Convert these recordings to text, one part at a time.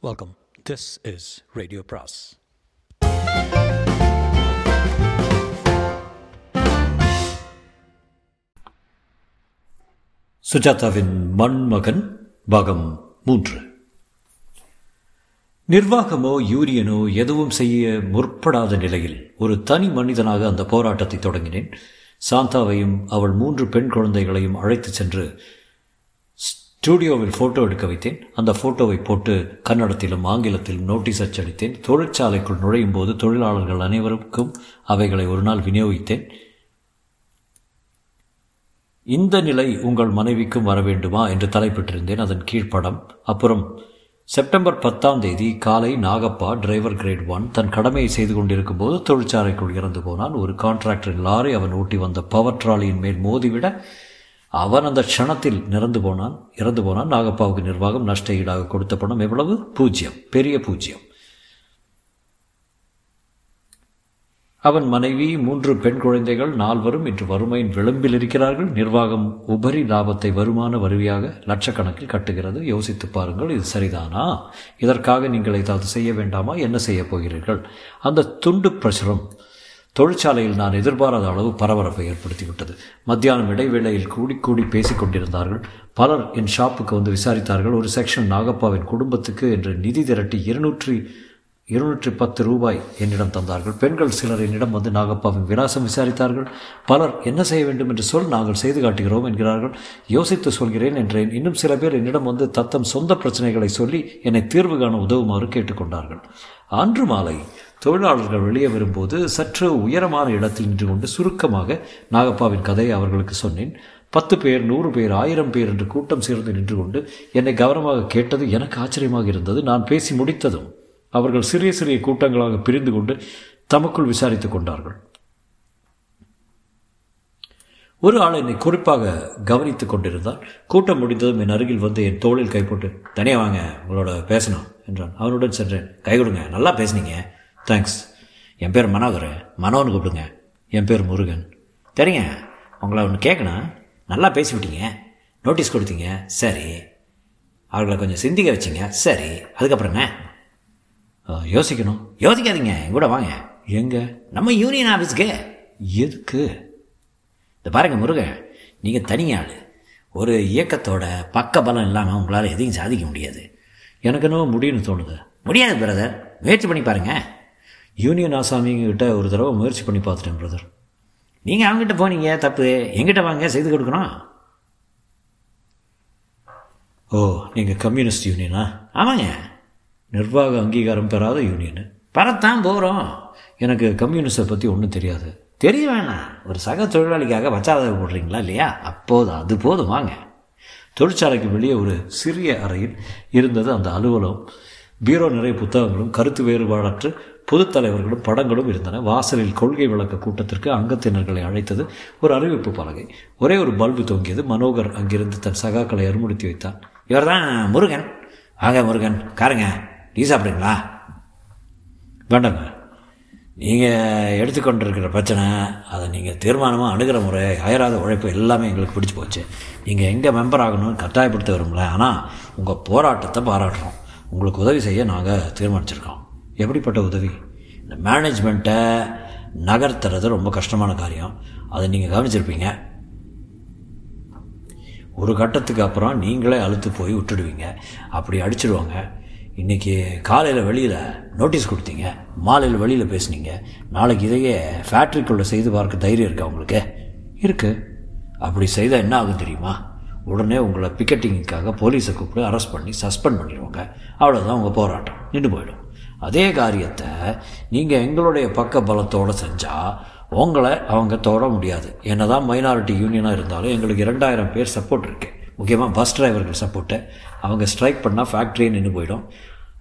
Welcome this is radio bros சுஜாதாவின் மண்மகன் பாகம் மூன்று. நிர்வாகமோ யூரியனோ எதுவும் செய்ய முற்படாத நிலையில் ஒரு தனி மனிதனாக அந்த போராட்டத்தை தொடங்கினேன். சாந்தாவையும் அவள் மூன்று பெண் குழந்தைகளையும் அழைத்துச் சென்று ஸ்டூடியோவில் ஃபோட்டோ எடுக்க வைத்தேன். அந்த ஃபோட்டோவை போட்டு கன்னடத்திலும் ஆங்கிலத்திலும் நோட்டீஸ் அச்சடித்தேன். தொழிற்சாலைக்குள் நுழையும் போது தொழிலாளர்கள் அனைவருக்கும் அவைகளை ஒரு நாள் விநியோகித்தேன். இந்த நிலை உங்கள் மனைவிக்கும் வர வேண்டுமா என்று தலைப்பிட்டிருந்தேன். அதன் கீழ்ப்படம். அப்புறம் செப்டம்பர் பத்தாம் தேதி காலை நாகப்பா டிரைவர் கிரேட் ஒன் தன் கடமையை செய்து கொண்டிருக்கும் போது தொழிற்சாலைக்குள் இறந்து போனான். ஒரு கான்ட்ராக்டரின் லாரி அவன் ஓட்டி வந்த பவர் ட்ராலியின் மேல் மோதிவிட அவன் அந்த க்ஷணத்தில் நிறந்து போனான் இறந்து போனான். நாகப்பாவுக்கு நிர்வாகம் நஷ்ட ஈடாக கொடுத்த பணம் எவ்வளவு? பூஜ்ஜியம் பெரிய பூஜ்ஜியம் அவன் மனைவி மூன்று பெண் குழந்தைகள் நால்வரும் இன்று வறுமையின் விளிம்பில் இருக்கிறார்கள். நிர்வாகம் உபரி லாபத்தை வருமான வருவியாக லட்சக்கணக்கில் கட்டுகிறது. யோசித்து பாருங்கள் இது சரிதானா? இதற்காக நீங்கள் ஏதாவது செய்ய வேண்டாமா? என்ன செய்ய போகிறீர்கள்? அந்த துண்டு பிரசுரம் தொழிற்சாலையில் நான் எதிர்பாராத அளவு பரபரப்பை ஏற்படுத்திவிட்டது. மத்தியானம் இடைவேளையில் கூடி கூடி பேசிக் கொண்டிருந்தார்கள். பலர் என் ஷாப்புக்கு வந்து விசாரித்தார்கள். ஒரு செக்ஷன் நாகப்பாவின் குடும்பத்துக்கு என்று நிதி திரட்டி இருநூற்றி இருநூற்றி பத்து ரூபாய் என்னிடம் தந்தார்கள். பெண்கள் சிலர் என்னிடம் வந்து நாகப்பாவின் விலாசம் விசாரித்தார்கள். பலர் என்ன செய்ய வேண்டும் என்று சொல் நாங்கள் செய்து காட்டுகிறோம் என்கிறார்கள். யோசித்து சொல்கிறேன் என்றேன். இன்னும் சில பேர் என்னிடம் வந்து தத்தம் சொந்த பிரச்சனைகளை சொல்லி என்னை தீர்வு காண உதவுமாறு கேட்டுக்கொண்டார்கள். அன்று மாலை தொழிலாளர்கள் வெளியே வரும்போது சற்று உயரமான இடத்தில் நின்று கொண்டு சுருக்கமாக நாகப்பாவின் கதையை அவர்களுக்கு சொன்னேன். பத்து பேர் நூறு பேர் ஆயிரம் பேர் என்று கூட்டம் சேர்ந்து நின்று கொண்டு என்னை கவனமாக கேட்டது எனக்கு ஆச்சரியமாக இருந்தது. நான் பேசி முடித்ததும் அவர்கள் சிறிய சிறிய கூட்டங்களாக பிரிந்து கொண்டு தமக்குள் விசாரித்துக் கொண்டார்கள். ஒரு ஆள் என்னை குறிப்பாக கவனித்துக் கொண்டிருந்தார். கூட்டம் முடிந்ததும் என் அருகில் வந்து என் தோளில் கைப்போட்டு தனியாக வாங்க உங்களோட பேசணும் என்றான். அவனுடன் சென்றேன். கை கொடுங்க நல்லா பேசுனீங்க. தேங்க்ஸ் என் பேர் மனோகர். மனோன்னு கூப்பிடுங்க. என் பேர் முருகன். தெரியுங்க உங்களை ஒன்று கேட்கணும் நல்லா பேசிவிட்டீங்க. நோட்டீஸ் கொடுத்தீங்க. சரி. அவர்களை கொஞ்சம் சிந்திக்க வச்சிங்க. சரி. அதுக்கப்புறங்க யோசிக்கணும். யோசிக்காதீங்க. என் கூட வாங்க. எங்கே? நம்ம யூனியன் ஆஃபீஸ்க்கு எதுக்கு? இந்த பாருங்க முருகன். நீங்கள் தனியாள். ஒரு இயக்கத்தோட பக்க பலம் இல்லாமல் உங்களால் எதையும் சாதிக்க முடியாது. எனக்கு என்னவோ முடியும்னு தோணுது. முடியாது பிரதர் முயற்சி பண்ணி பாருங்கள் யூனியன் ஆசாமிங்கிட்ட ஒரு தடவை முயற்சி பண்ணி பார்த்துட்டேன் பிரதர் நீங்கள் அவங்ககிட்ட போனீங்க தப்பு. எங்கிட்ட வாங்க செய்து கொடுக்கணும். ஓ நீங்கள் கம்யூனிஸ்ட் யூனியனா? ஆமாங்க. நிர்வாக அங்கீகாரம் பெறாத யூனியனு. பரத்தான் போகிறோம் எனக்கு கம்யூனிஸ்டை பற்றி ஒன்றும் தெரியாது. தெரிய வேணாம். ஒரு சக தொழிலாளிக்காக பச்சாதவை போடுறீங்களா இல்லையா? அப்போதும் அது போதும் வாங்க. தொழிற்சாலைக்கு வெளியே ஒரு சிறிய அறையில் இருந்தது அந்த அலுவலகம். பீரோ நிறைய புத்தகங்களும் கருத்து வேறுபாடற்று பொதுத் தலைவர்களும் படங்களும் இருந்தன. வாசலில் கொள்கை விளக்க கூட்டத்திற்கு அங்கத்தினர்களை அழைத்தது ஒரு அறிவிப்பு பலகை. ஒரே ஒரு பல்பு தொங்கியது. மனோகர் அங்கிருந்து தன் சகாக்களை அருமுடுத்தி வைத்தான். இவர் தான் முருகன். ஆக முருகன் காருங்க டீ சாப்பிடுங்களா வேண்டாங்க. நீங்கள் எடுத்துக்கொண்டிருக்கிற பிரச்சனை அதை நீங்கள் தீர்மானமாக அணுகிற முறை அயராத உழைப்பு எல்லாமே எங்களுக்கு பிடிச்சி போச்சு. நீங்கள் எங்கே மெம்பர் ஆகணும்னு கட்டாயப்படுத்த விரும்பல. ஆனால் உங்கள் போராட்டத்தை பாராட்டுறோம். உங்களுக்கு உதவி செய்ய நாங்கள் தீர்மானிச்சிருக்கோம். எப்படிப்பட்ட உதவி? இந்த மேனேஜ்மெண்ட்டை நகர்த்துறது ரொம்ப கஷ்டமான காரியம். அதை நீங்கள் கவனிச்சிருப்பீங்க. ஒரு கட்டத்துக்கு அப்புறம் நீங்களே அழுத்து போய் விட்டுடுவீங்க. அப்படி அடிச்சிடுவாங்க இன்றைக்கி காலையில் வெளியில் நோட்டீஸ் கொடுத்தீங்க. மாலையில் வெளியில் பேசுனீங்க. நாளைக்கு இதையே ஃபேக்ட்ரிக்குள்ளே செய்து பார்க்க தைரியம் இருக்கா உங்களுக்கு? இருக்குது அப்படி செய்தால் என்ன ஆகும் தெரியுமா? உடனே உங்களை பிக்கெட்டிங்காக போலீஸை கூப்பிட்டு அரெஸ்ட் பண்ணி சஸ்பெண்ட் பண்ணிடுவாங்க. அவ்வளோதான் உங்கள் போராட்டம். நின்று போயிடும். அதே காரியத்தை நீங்கள் எங்களுடைய பக்க பலத்தோடு செஞ்சால் உங்களை அவங்க தொட முடியாது. என்ன தான் மைனாரிட்டி யூனியனாக இருந்தாலும் எங்களுக்கு இரண்டாயிரம் பேர் சப்போர்ட் இருக்குது முக்கியமாக பஸ் டிரைவர்கள் சப்போர்ட்டு அவங்க ஸ்ட்ரைக் பண்ணால் ஃபேக்ட்ரியே நின்று போயிடும்.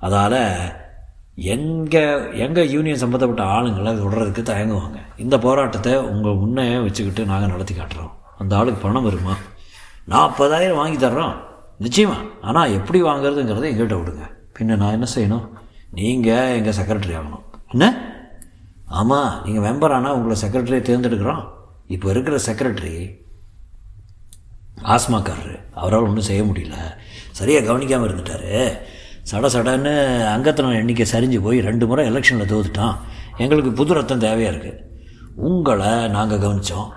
அதால் எங்கள் எங்கள் யூனியன் சம்மந்தப்பட்ட ஆளுங்களை விடுறதுக்கு தயங்குவாங்க. இந்த போராட்டத்தை உங்கள் முன்னையே வச்சுக்கிட்டு நாங்கள் நடத்தி காட்டுறோம். அந்த ஆளுக்கு பணம் வருமா? நாற்பதாயிரம் வாங்கி தர்றோம். நிச்சயமா. ஆனால் எப்படி வாங்குறதுங்கிறத எங்கள்கிட்ட விடுங்க. பின்ன நான் என்ன செய்யணும்? நீங்கள் எங்கள் செக்ரட்டரி ஆகணும். என்ன? ஆமாம் நீங்கள் மெம்பர் ஆனால் உங்களை செக்ரட்டரியை தேர்ந்தெடுக்கிறோம். இப்போ இருக்கிற செக்ரட்டரி ஆஸ்மாக்காரரு. அவரால் ஒன்றும் செய்ய முடியல. சரியாக கவனிக்காமல் இருந்துட்டார். சட சடன்னு அங்கத்தின எண்ணிக்கை சரிஞ்சு போய் ரெண்டு முறை எலெக்ஷனில் தோத்துட்டான். எங்களுக்கு புது ரத்தம் தேவையாக இருக்குது உங்களை நாங்கள் கவனித்தோம்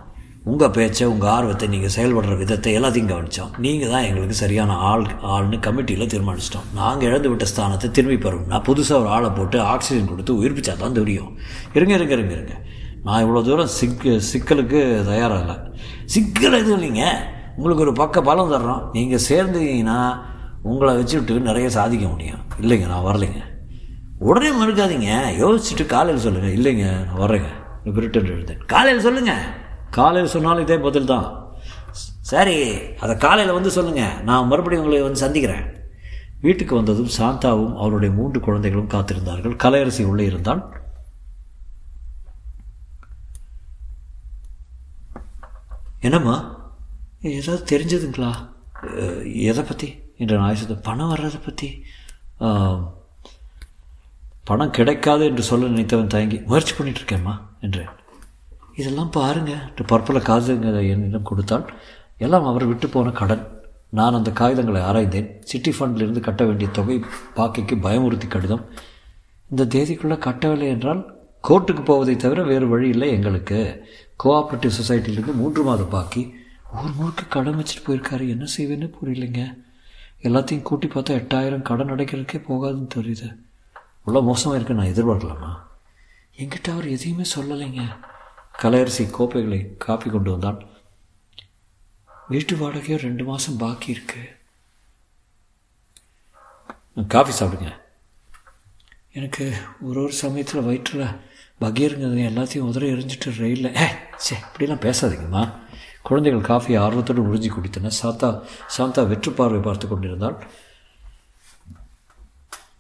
உங்கள் பேச்சை உங்கள் ஆர்வத்தை நீங்கள் செயல்படுற விதத்தை எல்லாத்தையும் கவனித்தோம் நீங்கள் தான் எங்களுக்கு சரியான ஆள் ஆள்னு கமிட்டியில் தீர்மானிச்சிட்டோம். நாங்கள் இழந்து விட்ட ஸ்தானத்தை திரும்பி பெறணும்னா புதுசாக ஒரு ஆளை போட்டு ஆக்சிஜன் கொடுத்து உயிர்ப்பிச்சா தான் தெரியும். இருங்க இருங்க இருங்க இருங்க. நான் இவ்வளோ தூரம் சிக்கு சிக்கலுக்கு தயாராக இல்லை சிக்கல் எதுவும் இல்லைங்க. உங்களுக்கு ஒரு பக்க பலம் தர்றோம். நீங்கள் சேர்ந்தீங்கன்னா உங்களை வச்சுட்டு நிறைய சாதிக்க முடியும். இல்லைங்க நான் வரலைங்க. உடனே மறுக்காதீங்க. யோசிச்சுட்டு காலையில் சொல்லுங்கள் இல்லைங்க நான் வர்றேங்க. பிரிட்டன் எழுதேன் காலையில் சொல்லுங்கள் காலையில் சொன்னாலும் இதே பதில் தான் சரி அதை காலையில் வந்து சொல்லுங்கள் நான் மறுபடியும் உங்களை வந்து சந்திக்கிறேன். வீட்டுக்கு வந்ததும் சாந்தாவும் அவருடைய மூன்று குழந்தைகளும் காத்திருந்தார்கள். கலையரசி உள்ளே இருந்தால் என்னம்மா? ஏதாவது தெரிஞ்சதுங்களா? எதை பற்றி என்று நான் ஆயுத பணம் வர்றதை பற்றி பணம் கிடைக்காது என்று சொல்ல நினைத்தவன் தயங்கி முயற்சி பண்ணிகிட்ருக்கேம்மா என்றேன். இதெல்லாம் பாருங்க. என்று பற்பல காகிதங்களை என்னிடம் கொடுத்தால் எல்லாம் அவர் விட்டு போன கடன். நான் அந்த காகிதங்களை ஆராய்ந்தேன். சிட்டி ஃபண்டிலிருந்து கட்ட வேண்டிய தொகை பாக்கிக்கு பயமுறுத்தி கடிதம். இந்த தேதிக்குள்ளே கட்டவில்லை என்றால் கோர்ட்டுக்கு போவதை தவிர வேறு வழி இல்லை எங்களுக்கு. கோஆப்ரேட்டிவ் சொசைட்டிலிருந்து மூன்று மாதம் பாக்கி. ஊர் முழுக்க கடன் வச்சுட்டு போயிருக்காரு. என்ன செய்வேன்னு புரியலைங்க. எல்லாத்தையும் கூட்டி பார்த்தா எட்டாயிரம் கடன் அடைக்கிறதுக்கே போகாதுன்னு தெரியுது. இவ்வளோ மோசமாக இருக்கு. நான் எதிர்பார்க்கலாமா? என்கிட்ட அவர் எதையுமே சொல்லலைங்க. கலையரசி கோப்பைகளை காப்பி கொண்டு வந்தான். வீட்டு வாடகையோ ரெண்டு மாதம் பாக்கி இருக்கு. காஃபி சாப்பிடுங்க. எனக்கு ஒரு ஒரு சமயத்தில் வயிற்றில் பகீருங்கிறது எல்லாத்தையும் உதற எரிஞ்சிட்டு ரயிலில். ஏ சே இப்படிலாம் பேசாதீங்கம்மா. குழந்தைகள் காஃபியை ஆர்வத்தோடு உறிஞ்சி குடித்தன. சாத்தா சாந்தா வெற்று பார்வை பார்த்து கொண்டிருந்தாள்.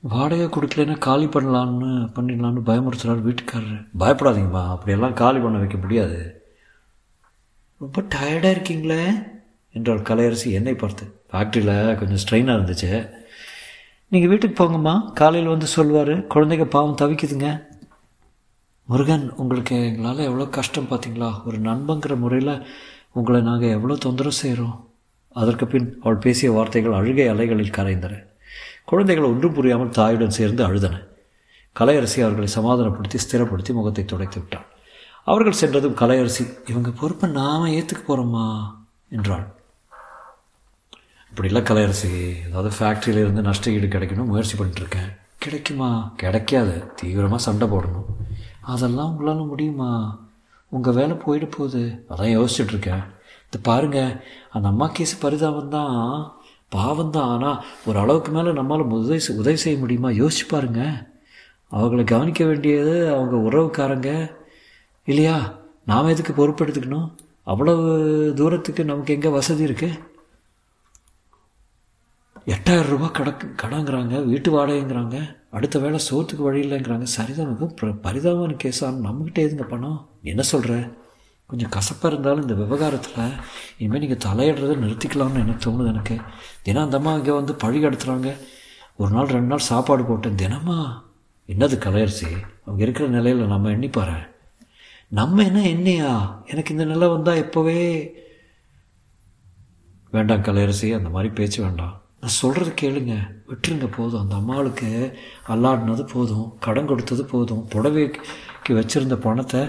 வாடகை கொடுக்கலன்னா காலி பண்ணலான்னு பண்ணிடலான்னு பயமுறுத்துறாரு வீட்டுக்காரர். பயப்படாதீங்கம்மா அப்படியெல்லாம் காலி பண்ண வைக்க முடியாது. ரொம்ப டயர்டாக இருக்கீங்களே? என்றாள் கலையரசி என்னை பார்த்து. ஃபேக்ட்ரியில் கொஞ்சம் ஸ்ட்ரெயினாக இருந்துச்சு. நீங்கள் வீட்டுக்கு போங்கம்மா காலையில் வந்து சொல்வார் குழந்தைங்க பாவம் தவிக்குதுங்க. முருகன் உங்களுக்கு எங்களால் எவ்வளோ கஷ்டம் பார்த்தீங்களா? ஒரு நண்பங்கிற முறையில் உங்களை நாங்கள் எவ்வளோ தொந்தரவு செய்கிறோம் அதற்கு பின் அவள் பேசிய வார்த்தைகள் அழுகை அலைகளில் கரைந்தன. குழந்தைகள் ஒன்றும் புரியாமல் தாயுடன் சேர்ந்து அழுதன. கலையரசி அவர்களை சமாதானப்படுத்தி ஸ்திரப்படுத்தி முகத்தை துடைத்து விட்டாள். அவர்கள் சென்றதும் கலையரசி இவங்க பொறுப்பை நாம் ஏற்றுக்க போகிறோமா என்றாள். இப்படி இல்லை கலையரசி ஏதாவது ஃபேக்ட்ரியிலேருந்து நஷ்ட ஈடு கிடைக்கணும் முயற்சி பண்ணிட்டுருக்கேன். கிடைக்குமா? கிடைக்காது தீவிரமாக சண்டை போடணும். அதெல்லாம் உங்களால் முடியுமா? உங்கள் வேலை போயிட போகுது. அதான் யோசிச்சுட்ருக்கேன். இது பாருங்க அந்த அம்மா கேஸ் பரிதாபம் தான் பாவம் தான் ஆனால் ஒரு அளவுக்கு மேலே நம்மளால் உதவி செய்- உதவி செய்ய முடியுமா? யோசிச்சு பாருங்க. அவங்கள கவனிக்க வேண்டியது அவங்க உறவுக்காரங்க. இல்லையா? நாம் எதுக்கு பொறுப்பெடுத்துக்கணும் அவ்வளவு தூரத்துக்கு நமக்கு எங்கே வசதி இருக்குது எட்டாயிரம் ரூபாய் கடக்கு கடங்கிறாங்க வீட்டு வாடகைங்கிறாங்க அடுத்த வேளை சோத்துக்கு வழி இல்லைங்கிறாங்க. சரிதான் மிகவும் பிர- பரிதாபமான கேஸாக நம்மக்கிட்ட எதுங்க பணம்? என்ன சொல்கிற கொஞ்சம் கசப்பாக இருந்தாலும் இந்த விவகாரத்தில் இனிமேல் நீங்கள் தலையிடுறதை நிறுத்திக்கலாம்னு எனக்கு தோணுது எனக்கு. தினம் அந்த அம்மா இங்கே வந்து பழி கடத்துகிறாங்க ஒரு நாள் ரெண்டு நாள் சாப்பாடு போட்டேன். தினமா? என்னது கலையரசி? அவங்க இருக்கிற நிலையில் நம்ம எண்ணிப்பாரு. நம்ம என்ன எண்ணியா? எனக்கு இந்த நிலை வந்தால் எப்போவே வேண்டாம் கலையரசி அந்த மாதிரி பேச்சு வேண்டாம். நான் சொல்கிறது கேளுங்க. விட்டுருங்க போதும். அந்த அம்மாவுக்கு அல்லாடினது போதும். கடன் கொடுத்தது போதும். புடவைக்கு வச்சுருந்த பணத்தை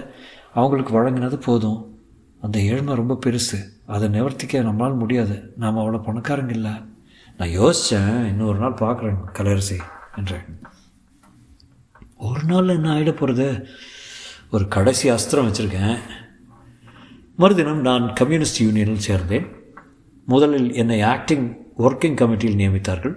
அவங்களுக்கு வழங்கினது போதும். அந்த ஏழ்மை ரொம்ப பெருசு. அதை நிவர்த்திக்க நம்மளால் முடியாது. நாம் அவ்வளோ பணக்காரங்க இல்லை. நான் யோசித்தேன் இன்னொரு நாள் பார்க்குறேன் கலரசி என்றேன். ஒரு நாள் என்ன ஆகிட போகிறது ஒரு கடைசி அஸ்திரம் வச்சுருக்கேன். மறுதினம் நான் கம்யூனிஸ்ட் யூனியனில் சேர்ந்தேன். முதலில் என்னை ஆக்டிங் ஒர்க்கிங் கமிட்டியில் நியமித்தார்கள்.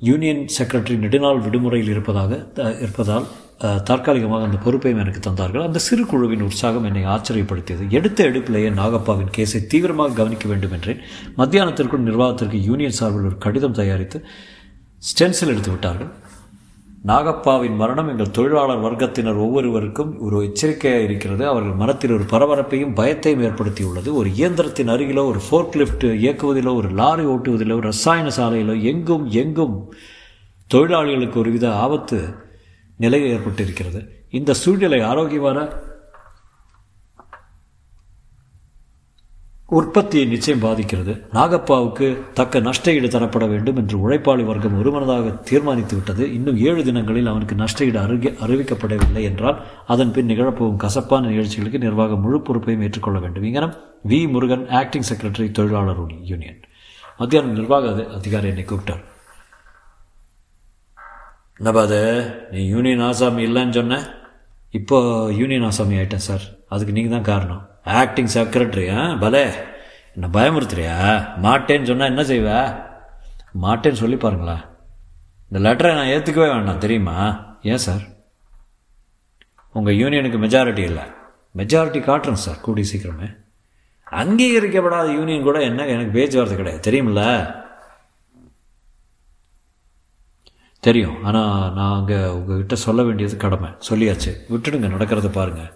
யூனியன் செக்ரட்டரி நெடுநாள் விடுமுறையில் இருப்பதாக த- இருப்பதால் தற்காலிகமாக அந்த பொறுப்பையும் எனக்கு தந்தார்கள். அந்த சிறு குழுவின் உற்சாகம் என்னை ஆச்சரியப்படுத்தியது. எடுத்த எடுப்பிலேயே நாகப்பாவின் கேஸை தீவிரமாக கவனிக்க வேண்டும் என்றேன். மத்தியானத்திற்குள் நிர்வாகத்திற்கு யூனியன் சார்பில் ஒரு கடிதம் தயாரித்து ஸ்டென்சில் எடுத்து விட்டார்கள். நாகப்பாவின் மரணம் எங்கள் தொழிலாளர் வர்க்கத்தினர் ஒவ்வொருவருக்கும் ஒரு எச்சரிக்கையாக இருக்கிறது. அவர்கள் மனத்தில் ஒரு பரபரப்பையும் பயத்தையும் ஏற்படுத்தியுள்ளது. ஒரு இயந்திரத்தின் அருகிலோ ஒரு ஃபோர்க் லிஃப்ட் இயக்குவதிலோ ஒரு லாரி ஓட்டுவதிலோ ரசாயன சாலையிலோ எங்கும் எங்கும் தொழிலாளிகளுக்கு ஒருவித ஆபத்து நிலை ஏற்பட்டிருக்கிறது. இந்த சூழ்நிலை ஆரோக்கியமான உற்பத்தியை நிச்சயம் பாதிக்கிறது. நாகப்பாவுக்கு தக்க நஷ்ட ஈடு தரப்பட வேண்டும் என்று உழைப்பாளி வர்க்கம் ஒருமனதாக தீர்மானித்து விட்டது. இன்னும் ஏழு தினங்களில் அவனுக்கு நஷ்ட ஈடு அறிவி அறிவிக்கப்படவில்லை என்றால் அதன் பின் நிகழப்போகும் கசப்பான நிகழ்ச்சிகளுக்கு நிர்வாகம் முழு பொறுப்பையும் ஏற்றுக்கொள்ள வேண்டும். இங்கனம் வி முருகன் ஆக்டிங் செக்ரட்டரி தொழிலாளர் யூனியன் மத்தியானம் நிர்வாக அதிகாரி என்னை கூப்பிட்டார். என்னப்பா அது நீ யூனியன் ஆசாமி இல்லைன்னு சொன்ன? இப்போ யூனியன் ஆசாமி ஆயிட்டேன் சார். அதுக்கு நீங்கள் தான் காரணம். ஆக்டிங் செக்ரட்டரி ஆ? பலே. என்ன பயமுறுத்துறியா? மாட்டேன்னு சொன்னால் என்ன செய்வ? மாட்டேன்னு சொல்லி பாருங்களா இந்த லெட்டரை நான் ஏற்றுக்கவே வேண்டாம் தெரியுமா? ஏன் சார்? உங்கள் யூனியனுக்கு மெஜாரிட்டி இல்லை. மெஜாரிட்டி காட்டுறேன் சார் கூடி சீக்கிரமே. அங்கீகரிக்கப்படாத யூனியன் கூட என்ன? எனக்கு பேச்சுவார்த்தை கிடையாது. தெரியுமில்ல? தெரியும். ஆனால் நான் அங்கே உங்ககிட்ட சொல்ல வேண்டியது கடமை. சொல்லியாச்சு. விட்டுடுங்க நடக்கிறத பாருங்கள்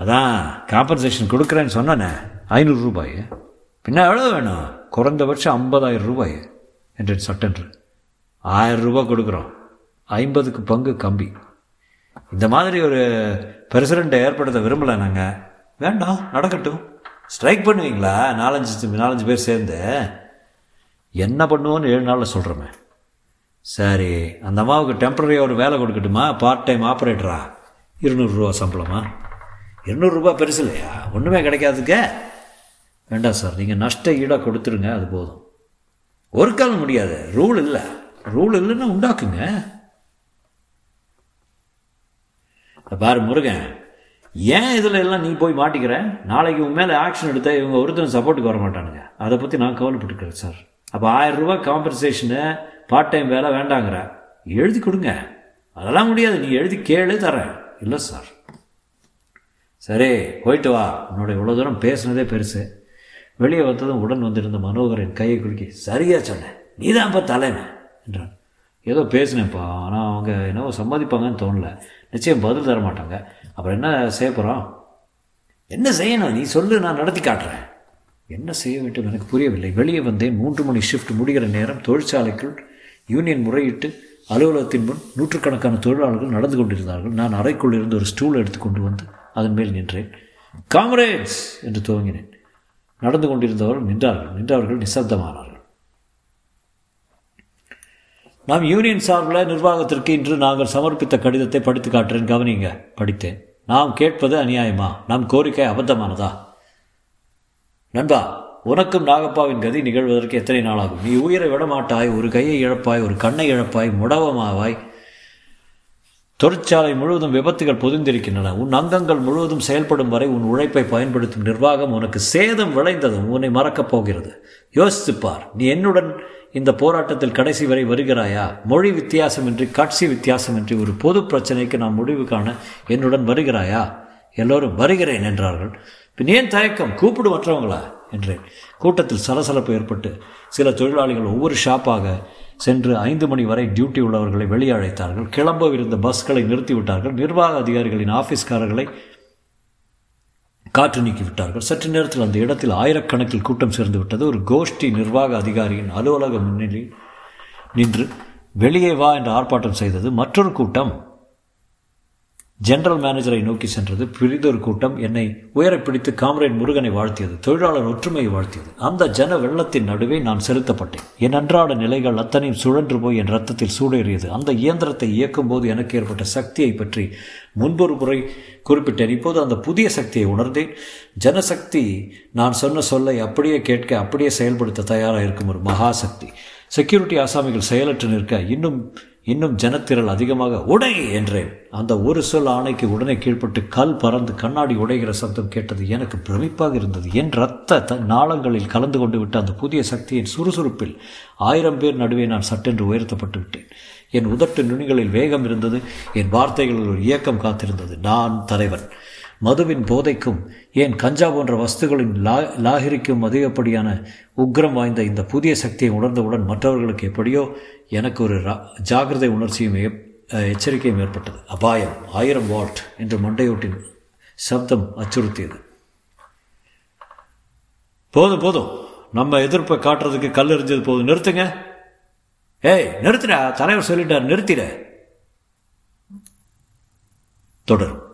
அதான் காம்பன்சேஷன் கொடுக்குறேன்னு சொன்னானே. ஐநூறு ரூபாய். பின்ன எவ்வளோ வேணும்? குறைந்தபட்சம் ஐம்பதாயிரம் ரூபாய். என்றேன் சட்டென்று. ஆயிரம் ரூபாய் கொடுக்குறோம். ஐம்பதுக்கு பங்கு கம்பி. இந்த மாதிரி ஒரு பிரசிடெண்ட்டை ஏற்படுத்த விரும்பலை நாங்கள் வேண்டாம் நடக்கட்டும். ஸ்ட்ரைக் பண்ணுவீங்களா? நாலஞ்சு நாலஞ்சு பேர் சேர்ந்து. என்ன பண்ணுவோன்னு ஏழு நாளில் சொல்கிறோமே சரி அந்த அம்மாவுக்கு டெம்பரரியாக ஒரு வேலை கொடுக்கட்டுமா? Part time ஆப்ரேட்டரா இருநூறுரூவா சம்பளமா? இருநூறுரூபா பெருசு இல்லையா? ஒன்றுமே கிடைக்காதுக்க வேண்டாம் சார் நீங்கள் நஷ்ட ஈடாக கொடுத்துருங்க அது போதும். ஒரு காலம் முடியாது. ரூல் இல்லை. ரூல் இல்லைன்னா உண்டாக்குங்க. பாரு முருகன் ஏன் இதில் எல்லாம் நீ போய் மாட்டிக்கிற? நாளைக்கு உன் மேலே ஆக்ஷன் எடுத்தால் இவங்க ஒருத்தரும் சப்போர்ட்டுக்கு வர மாட்டானுங்க அதை பற்றி நான் கவலைப்பட்டுக்கிறேன் சார் அப்போ ஆயிரம் ரூபாய் காம்பன்சேஷனு பார்ட் டைம் வேலை வேண்டாங்கிற. எழுதி கொடுங்க. அதெல்லாம் முடியாது. நீ எழுதி கேளு தரேன். இல்லை சார் சரி போயிட்டு வா. உன்னோட இவ்வளோ தூரம் பேசுனதே பெருசு. வெளியே வந்ததும் உடன் வந்திருந்த மனோகரின் கையை குலுக்கி சரியா சொன்னேன். நீ தான்ப்பா தலைமை. என்றான். ஏதோ பேசினேன்ப்பா. ஆனால் அவங்க என்னவோ சம்மதிப்பாங்கன்னு தோணல. நிச்சயம் பதில் தர மாட்டாங்க. அப்புறம் என்ன செய்ய போகிறோம் என்ன செய்யணும்? நீ சொல்லு. நான் நடத்தி காட்டுறேன். என்ன செய்ய வேண்டும்? எனக்கு புரியவில்லை. வெளியே வந்தேன். மூன்று மணி ஷிஃப்ட் முடிகிற நேரம் தொழிற்சாலைக்குள் யூனியன் முறையிட்டு அலுவலகத்தின் முன் நூற்றுக்கணக்கான தொழிலாளர்கள் நடந்து கொண்டிருந்தார்கள். நான் அறைக்குள் இருந்து ஒரு ஸ்டூல் எடுத்துக்கொண்டு வந்து அதன் மேல் நின்றேன். காம்ரேட்ஸ்! என்று துவங்கினேன். நடந்து கொண்டிருந்தவர்கள் நின்றார்கள். நின்றவர்கள் நிசப்தமானார்கள். நாம் யூனியன் சார்பில் நிர்வாகத்திற்கு இன்று நாங்கள் சமர்ப்பித்த கடிதத்தை படித்து காட்டுறேன். கவனிங்க. படித்தேன். நாம் கேட்பது அநியாயமா? நம் கோரிக்கை அபத்தமானதா? நண்பா உனக்கும் நாகப்பாவின் கதி நிகழ்வதற்கு எத்தனை நாளாகும்? நீ உயிரை விடமாட்டாய் ஒரு கையை இழப்பாய் ஒரு கண்ணை இழப்பாய் முடவமாவாய். தொழிற்சாலை முழுவதும் விபத்துகள் பொதிந்திருக்கின்றன. உன் அங்கங்கள் முழுவதும் செயல்படும் வரை உன் உழைப்பை பயன்படுத்தும் நிர்வாகம் உனக்கு சேதம் விளைந்ததும் உன்னை மறக்கப் போகிறது. யோசித்துப்பார் நீ என்னுடன் இந்த போராட்டத்தில் கடைசி வரை வருகிறாயா? மொழி வித்தியாசமின்றி காட்சி வித்தியாசமின்றி ஒரு பொது பிரச்சனைக்கு நாம் முடிவு காண என்னுடன் வருகிறாயா? எல்லோரும் வருகிறேன் என்றார்கள். பின் ஏன் தயக்கம்? கூப்பிடு மற்றவங்களா? என்றேன் கூட்டத்தில் சலசலப்பு ஏற்பட்டு சில தொழிலாளிகள் ஒவ்வொரு ஷாப்பாக சென்று ஐந்து மணி வரை டியூட்டி உள்ளவர்களை வெளியே அழைத்தார்கள் கிளம்பவிருந்த பஸ்களை நிறுத்திவிட்டார்கள். நிர்வாக அதிகாரிகளின் ஆஃபீஸ்காரர்களை காற்று நீக்கிவிட்டார்கள். சற்று நேரத்தில் அந்த இடத்தில் ஆயிரக்கணக்கில் கூட்டம் சேர்ந்து விட்டது. ஒரு கோஷ்டி நிர்வாக அதிகாரியின் அலுவலக முன்னிலையில் நின்று வெளியே வா என்று ஆர்ப்பாட்டம் செய்தது. மற்றொரு கூட்டம் ஜெனரல் மேனேஜரை நோக்கி சென்றது பெரிதொரு கூட்டம் என்னை உயரை பிடித்து காம்ரேட் முருகனை வாழ்த்தியது தொழிலாளர் ஒற்றுமையை வாழ்த்தியது. அந்த ஜன வெள்ளத்தின் நடுவே நான் செலுத்தப்பட்டேன். என் அன்றாட நிலைகள் அத்தனையும் சுழன்று போய் என் ரத்தத்தில் சூடேறியது. அந்த இயந்திரத்தை இயக்கும் போது எனக்கு ஏற்பட்ட சக்தியை பற்றி முன்பொரு முறை குறிப்பிட்டேன். இப்போது அந்த புதிய சக்தியை உணர்ந்தேன். ஜனசக்தி நான் சொன்ன சொல்லை அப்படியே கேட்க அப்படியே செயல்படுத்த தயாராக இருக்கும் ஒரு மகாசக்தி. செக்யூரிட்டி ஆசாமிகள் செயலற்று நிற்க இன்னும் இன்னும் ஜனத்திரள் அதிகமாக உடை என்றேன். அந்த ஒரு சொல் ஆணைக்கு உடனே கீழ்ப்பட்டு கல் பறந்து கண்ணாடி உடைகிற சப்தம் கேட்டது எனக்கு பிரமிப்பாக இருந்தது. என் ரத்த த நாளங்களில் கலந்து கொண்டு விட்ட அந்த புதிய சக்தியின் சுறுசுறுப்பில் ஆயிரம் பேர் நடுவே நான் சட்டென்று உயர்த்தப்பட்டு விட்டேன். என் உதட்டு நுனிகளில் வேகம் இருந்தது. என் வார்த்தைகளில் ஒரு இயக்கம் காத்திருந்தது. நான் தலைவன். மதுவின் போதைக்கும் ஏன் கஞ்சா போன்ற வஸ்துகளின் லா லாகிரிக்கும் அதிகப்படியான உக்ரம் வாய்ந்த இந்த புதிய சக்தியை உணர்ந்தவுடன் மற்றவர்களுக்கு எப்படியோ எனக்கு ஒரு ஜாகிரதை உணர்ச்சியும் எச்சரிக்கையும் ஏற்பட்டது. அபாயம். ஆயிரம் வால்ட் என்று மண்டையோட்டின் சப்தம் அச்சுறுத்தியது. போதும் போதும். நம்ம எதிர்ப்பை காட்டுறதுக்கு கல் எறிஞ்சது போதும். நிறுத்துங்க. ஏய் நிறுத்துடா. தலைவர் சொல்லிட்டார் நிறுத்திட. தொடரும்.